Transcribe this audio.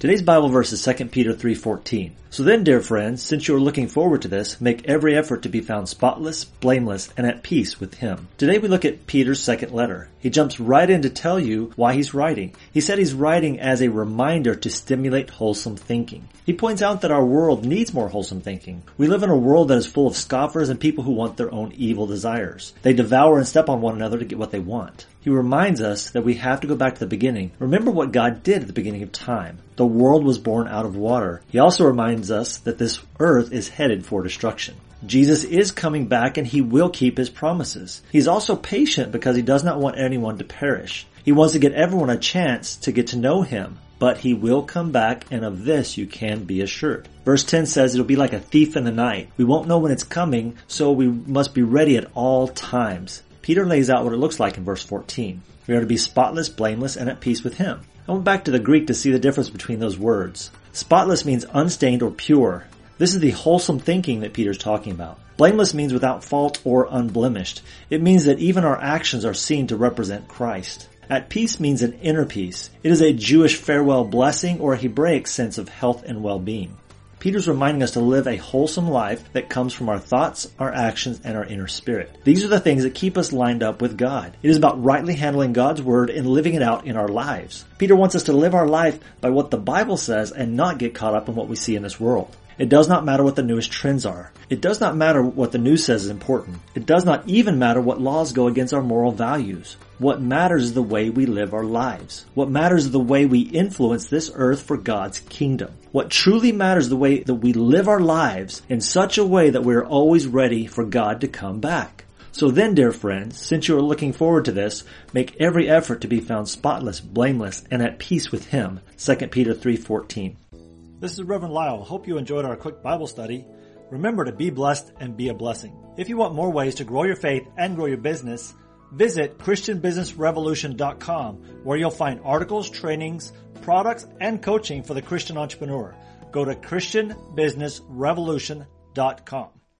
Today's Bible verse is 2 Peter 3:14. So then, dear friends, since you are looking forward to this, make every effort to be found spotless, blameless, and at peace with him. Today we look at Peter's second letter. He jumps right in to tell you why he's writing. He said he's writing as a reminder to stimulate wholesome thinking. He points out that our world needs more wholesome thinking. We live in a world that is full of scoffers and people who want their own evil desires. They devour and step on one another to get what they want. He reminds us that we have to go back to the beginning. Remember what God did at the beginning of time. The world was born out of water. He also reminds us that this earth is headed for destruction. Jesus is coming back and he will keep his promises. He's also patient because he does not want anyone to perish. He wants to get everyone a chance to get to know him, but he will come back and of this you can be assured. Verse 10 says it'll be like a thief in the night. We won't know when it's coming, so we must be ready at all times. Peter lays out what it looks like in verse 14. We are to be spotless, blameless, and at peace with Him. I went back to the Greek to see the difference between those words. Spotless means unstained or pure. This is the wholesome thinking that Peter's talking about. Blameless means without fault or unblemished. It means that even our actions are seen to represent Christ. At peace means an inner peace. It is a Jewish farewell blessing or a Hebraic sense of health and well-being. Peter's reminding us to live a wholesome life that comes from our thoughts, our actions, and our inner spirit. These are the things that keep us lined up with God. It is about rightly handling God's word and living it out in our lives. Peter wants us to live our life by what the Bible says and not get caught up in what we see in this world. It does not matter what the newest trends are. It does not matter what the news says is important. It does not even matter what laws go against our moral values. What matters is the way we live our lives. What matters is the way we influence this earth for God's kingdom. What truly matters is the way that we live our lives in such a way that we're always ready for God to come back. So then, dear friends, since you are looking forward to this, make every effort to be found spotless, blameless, and at peace with Him. 2 Peter 3.14 This is Reverend Lyle. Hope you enjoyed our quick Bible study. Remember to be blessed and be a blessing. If you want more ways to grow your faith and grow your business, visit ChristianBusinessRevolution.com where you'll find articles, trainings, products, and coaching for the Christian entrepreneur. Go to ChristianBusinessRevolution.com.